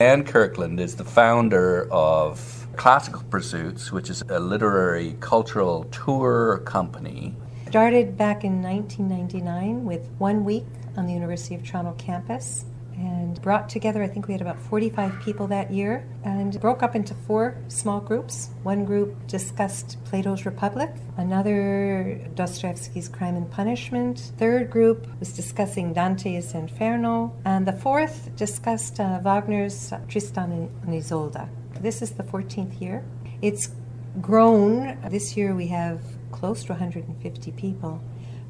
Ann Kirkland is the founder of Classical Pursuits, which is a literary cultural tour company. Started back in 1999 with one week on the University of Toronto campus and brought together, I think we had about 45 people that year, and broke up into four small groups. One group discussed Plato's Republic, another Dostoevsky's Crime and Punishment, third group was discussing Dante's Inferno, and the fourth discussed uh, Wagner's Tristan and Isolde. This is the 14th year. It's grown. This year we have close to 150 people.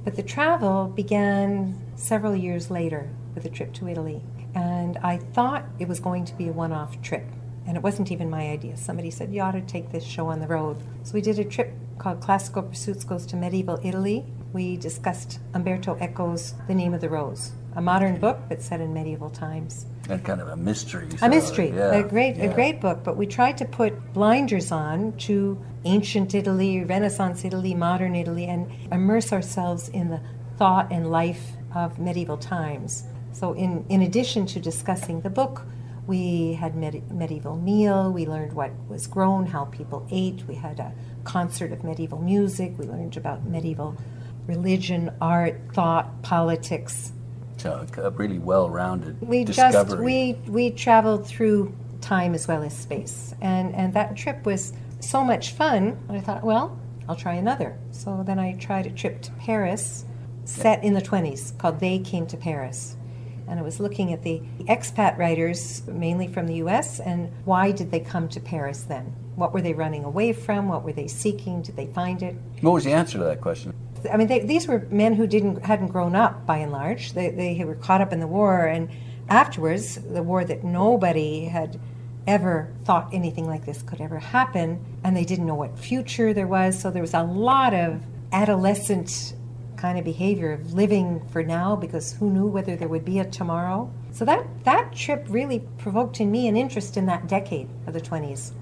But the travel began several years later with a trip to Italy. And I thought it was going to be a one off trip. And it wasn't even my idea. Somebody said, You ought to take this show on the road. So we did a trip called Classical Pursuits Goes to Medieval Italy. We discussed Umberto Eco's The Name of the Rose, a modern book but set in medieval times. And kind of a mystery. A mystery, yeah, a great, yeah. a great book. But we tried to put blinders on to ancient Italy, Renaissance Italy, modern Italy, and immerse ourselves in the thought and life of medieval times. So, in, in addition to discussing the book, we had med- medieval meal. We learned what was grown, how people ate. We had a concert of medieval music. We learned about medieval religion, art, thought, politics. So a really well-rounded We discovery. just we we traveled through time as well as space, and and that trip was so much fun. And I thought, well, I'll try another. So then I tried a trip to Paris, set in the twenties, called "They Came to Paris." And I was looking at the expat writers, mainly from the US, and why did they come to Paris then? What were they running away from? What were they seeking? Did they find it? what was the answer to that question? I mean, they, these were men who didn't hadn't grown up by and large. They, they were caught up in the war, and afterwards, the war that nobody had ever thought anything like this could ever happen, and they didn't know what future there was. So there was a lot of adolescent kind of behavior of living for now because who knew whether there would be a tomorrow. So that that trip really provoked in me an interest in that decade of the 20s.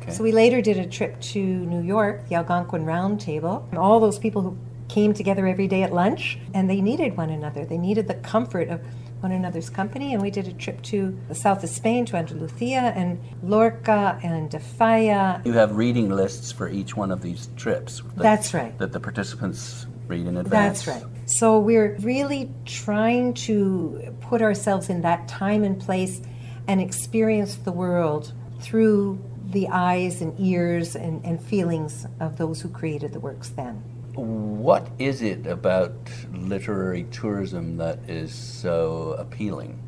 Okay. So we later did a trip to New York, the Algonquin Round Table, and all those people who came together every day at lunch, and they needed one another. They needed the comfort of one another's company, and we did a trip to the south of Spain, to Andalusia, and Lorca and De Falla. You have reading lists for each one of these trips. that- That's right. That the participants read in advance. That's right. So we're really trying to put ourselves in that time and place and experience the world through the eyes and ears and, and feelings of those who created the works then. What is it about literary tourism that is so appealing?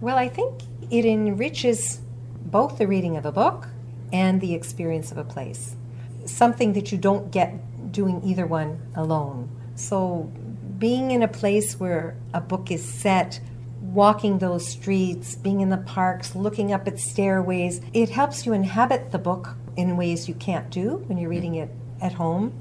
Well, I think it enriches both the reading of a book and the experience of a place. Something that you don't get doing either one alone. So, being in a place where a book is set, walking those streets, being in the parks, looking up at stairways, it helps you inhabit the book in ways you can't do when you're reading it at home.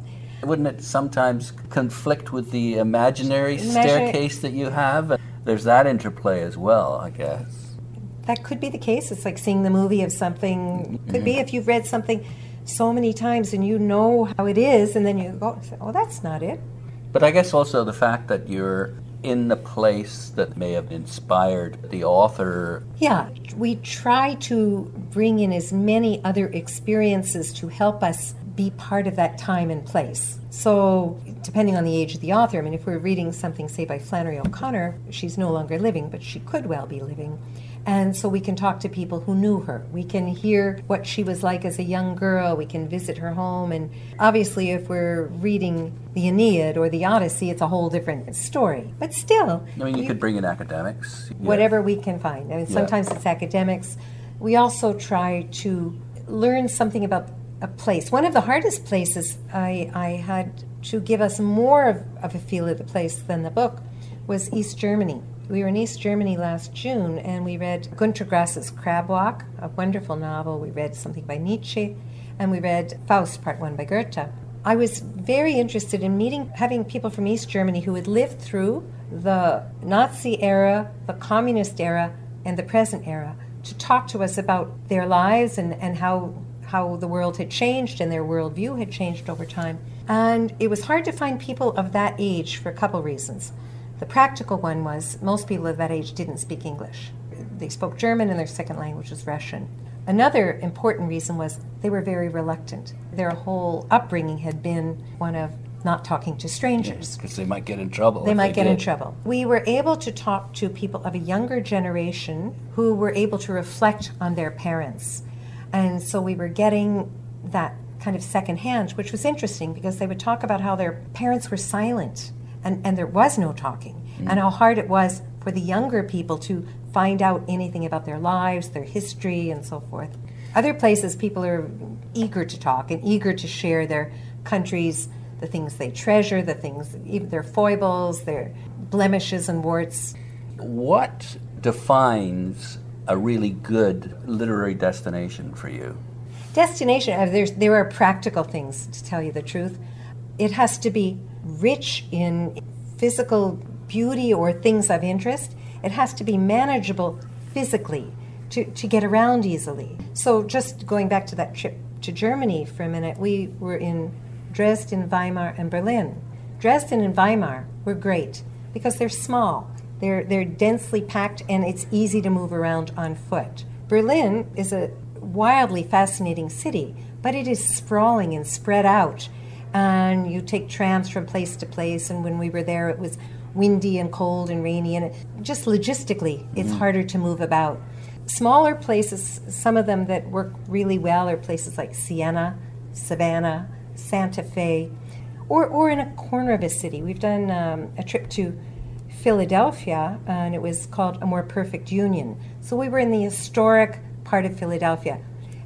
Wouldn't it sometimes conflict with the imaginary staircase that you have? There's that interplay as well, I guess. That could be the case. It's like seeing the movie of something. Could be mm-hmm. if you've read something so many times and you know how it is, and then you go, "Oh, that's not it." But I guess also the fact that you're in the place that may have inspired the author. Yeah, we try to bring in as many other experiences to help us be part of that time and place. So, depending on the age of the author, I mean, if we're reading something, say, by Flannery O'Connor, she's no longer living, but she could well be living. And so we can talk to people who knew her. We can hear what she was like as a young girl. We can visit her home. And obviously, if we're reading the Aeneid or the Odyssey, it's a whole different story. But still, I mean, you could bring in academics. Yeah. whatever we can find. I mean, Yeah. sometimes it's academics. We also try to learn something about a place. One of the hardest places I, I had to give us more of, of a feel of the place than the book was East Germany. We were in East Germany last June and we read Gunter Grass's Crab Walk, a wonderful novel. We read something by Nietzsche and we read Faust, Part 1 by Goethe. I was very interested in meeting, having people from East Germany who had lived through the Nazi era, the communist era, and the present era to talk to us about their lives and, and how, how the world had changed and their worldview had changed over time. And it was hard to find people of that age for a couple reasons. The practical one was most people of that age didn't speak English. they spoke German and their second language was Russian. Another important reason was they were very reluctant. Their whole upbringing had been one of not talking to strangers. Because they might get in trouble. They might get in trouble. We were able to talk to people of a younger generation who were able to reflect on their parents. And so we were getting that kind of secondhand, which was interesting because they would talk about how their parents were silent and, and there was no talking, and how hard it was for the younger people to find out anything about their lives, their history, and so forth. Other places, people are eager to talk and eager to share their countries, the things they treasure, the things, even their foibles, their blemishes and warts. What defines a really good literary destination for you? Destination, uh, there's, there are practical things, to tell you the truth. It has to be rich in physical beauty or things of interest. It has to be manageable physically to, to get around easily. So, just going back to that trip to Germany for a minute, we were in Dresden, Weimar, and Berlin. Dresden and Weimar were great because they're small, they're, they're densely packed, and it's easy to move around on foot. Berlin is a wildly fascinating city, but it is sprawling and spread out. And you take trams from place to place, and when we were there, it was windy and cold and rainy, and it, just logistically, it's harder to move about. Smaller places, some of them that work really well, are places like Siena, Savannah, Santa Fe, or, or in a corner of a city. We've done um, a trip to Philadelphia, and it was called A More Perfect Union. So we were in the historic part of Philadelphia,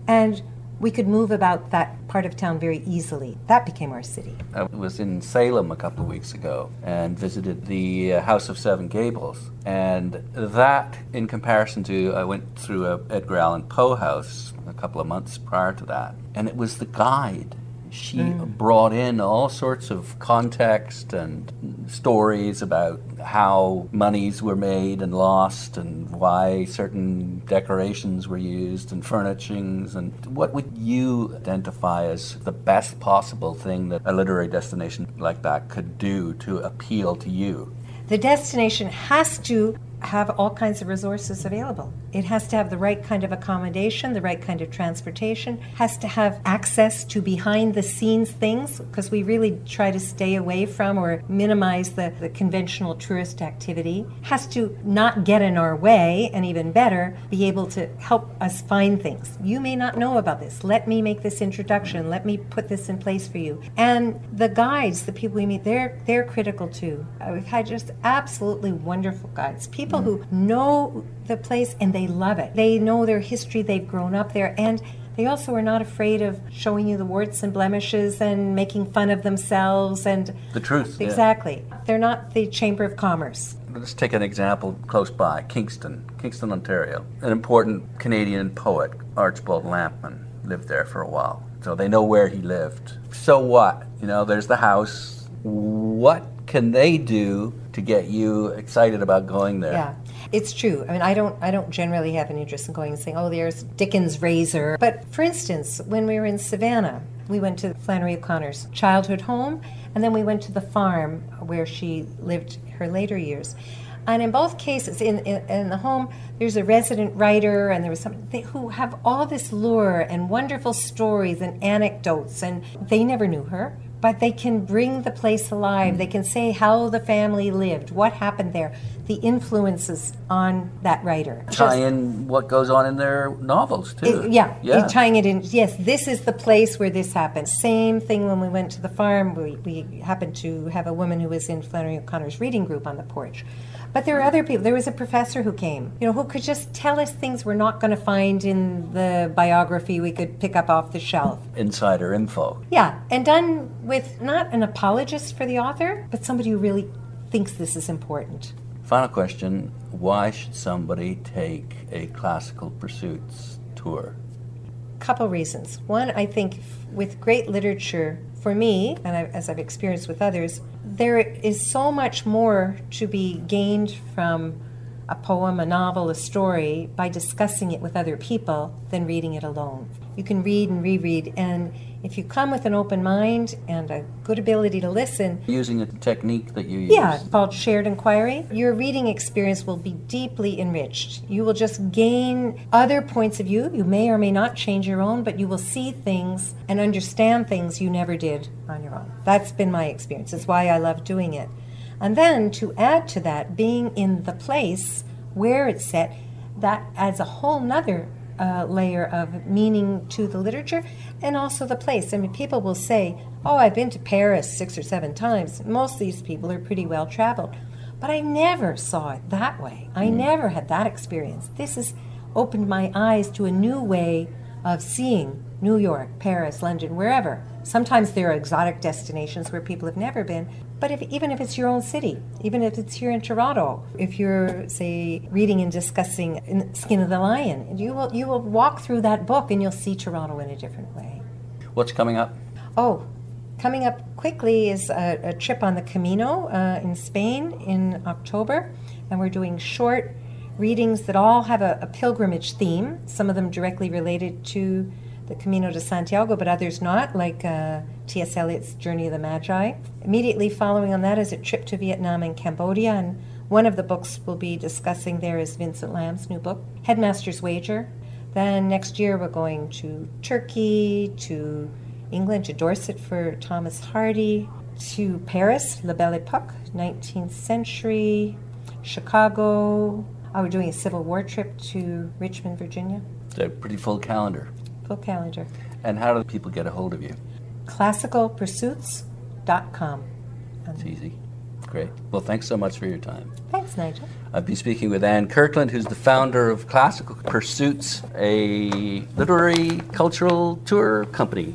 and we could move about that part of town very easily. That became our city. I was in Salem a couple of weeks ago and visited the uh, House of Seven Gables. And that, in comparison to, I went through a Edgar Allan Poe house a couple of months prior to that, and it was the guide. She brought in all sorts of context and stories about how monies were made and lost and why certain decorations were used and furnishings and what would you identify as the best possible thing that a literary destination like that could do to appeal to you The destination has to have all kinds of resources available. It has to have the right kind of accommodation, the right kind of transportation, has to have access to behind the scenes things, because we really try to stay away from or minimize the, the conventional tourist activity, has to not get in our way, and even better, be able to help us find things. You may not know about this. Let me make this introduction. Let me put this in place for you. And the guides, the people we meet, they're they're critical too. We've had just absolutely wonderful guides. People mm-hmm. who know the place and they love it. They know their history. They've grown up there and. They also are not afraid of showing you the warts and blemishes and making fun of themselves and the truth yeah. exactly. They're not the Chamber of Commerce. Let's take an example close by Kingston, Kingston, Ontario. An important Canadian poet, Archibald Lampman, lived there for a while. So they know where he lived. So what? You know, there's the house. What can they do to get you excited about going there? Yeah, it's true. I mean, I don't, I don't generally have an interest in going and saying, "Oh, there's Dickens' razor." But for instance, when we were in Savannah, we went to Flannery O'Connor's childhood home, and then we went to the farm where she lived her later years. And in both cases, in, in, in the home, there's a resident writer, and there was some they, who have all this lure and wonderful stories and anecdotes, and they never knew her but they can bring the place alive. They can say how the family lived, what happened there, the influences on that writer. Tie Just- in what goes on in their novels too. it- yeah, yeah. it- tying it in. Yes, this is the place where this happened. Same thing when we went to the farm. We, we happened to have a woman who was in Flannery O'Connor's reading group on the porch. But there are other people. There was a professor who came, you know, who could just tell us things we're not going to find in the biography we could pick up off the shelf. Insider info. Yeah, and done with not an apologist for the author, but somebody who really thinks this is important. Final question Why should somebody take a classical pursuits tour? Couple reasons. One, I think with great literature, for me, and I, as I've experienced with others, there is so much more to be gained from a poem, a novel, a story by discussing it with other people than reading it alone. You can read and reread, and if you come with an open mind and a good ability to listen, Using a technique that you use. yeah, called shared inquiry. Your reading experience will be deeply enriched. You will just gain other points of view. You may or may not change your own, but you will see things and understand things you never did on your own. That's been my experience. That's why I love doing it. And then to add to that, being in the place where it's set, that adds a whole nother uh, layer of meaning to the literature and also the place. I mean, people will say, Oh, I've been to Paris six or seven times. Most of these people are pretty well traveled. But I never saw it that way. I never had that experience. This has opened my eyes to a new way of seeing New York, Paris, London, wherever. Sometimes there are exotic destinations where people have never been, but if, even if it's your own city, even if it's here in Toronto, if you're, say, reading and discussing in Skin of the Lion, you will, you will walk through that book and you'll see Toronto in a different way. What's coming up? Oh, coming up quickly is a, a trip on the Camino uh, in Spain in October, and we're doing short readings that all have a, a pilgrimage theme, some of them directly related to the Camino de Santiago, but others not, like uh, T.S. Eliot's Journey of the Magi. Immediately following on that is a trip to Vietnam and Cambodia, and one of the books we'll be discussing there is Vincent Lam's new book, Headmaster's Wager. Then next year we're going to Turkey, to England, to Dorset for Thomas Hardy, to Paris, La Belle Epoque, 19th century, Chicago. Oh, we're doing a Civil War trip to Richmond, Virginia. It's a pretty full calendar. Full calendar. And how do people get a hold of you? Classicalpursuits.com. It's easy. Great. Well, thanks so much for your time. Thanks, Nigel. I've been speaking with Ann Kirkland, who's the founder of Classical Pursuits, a literary cultural tour company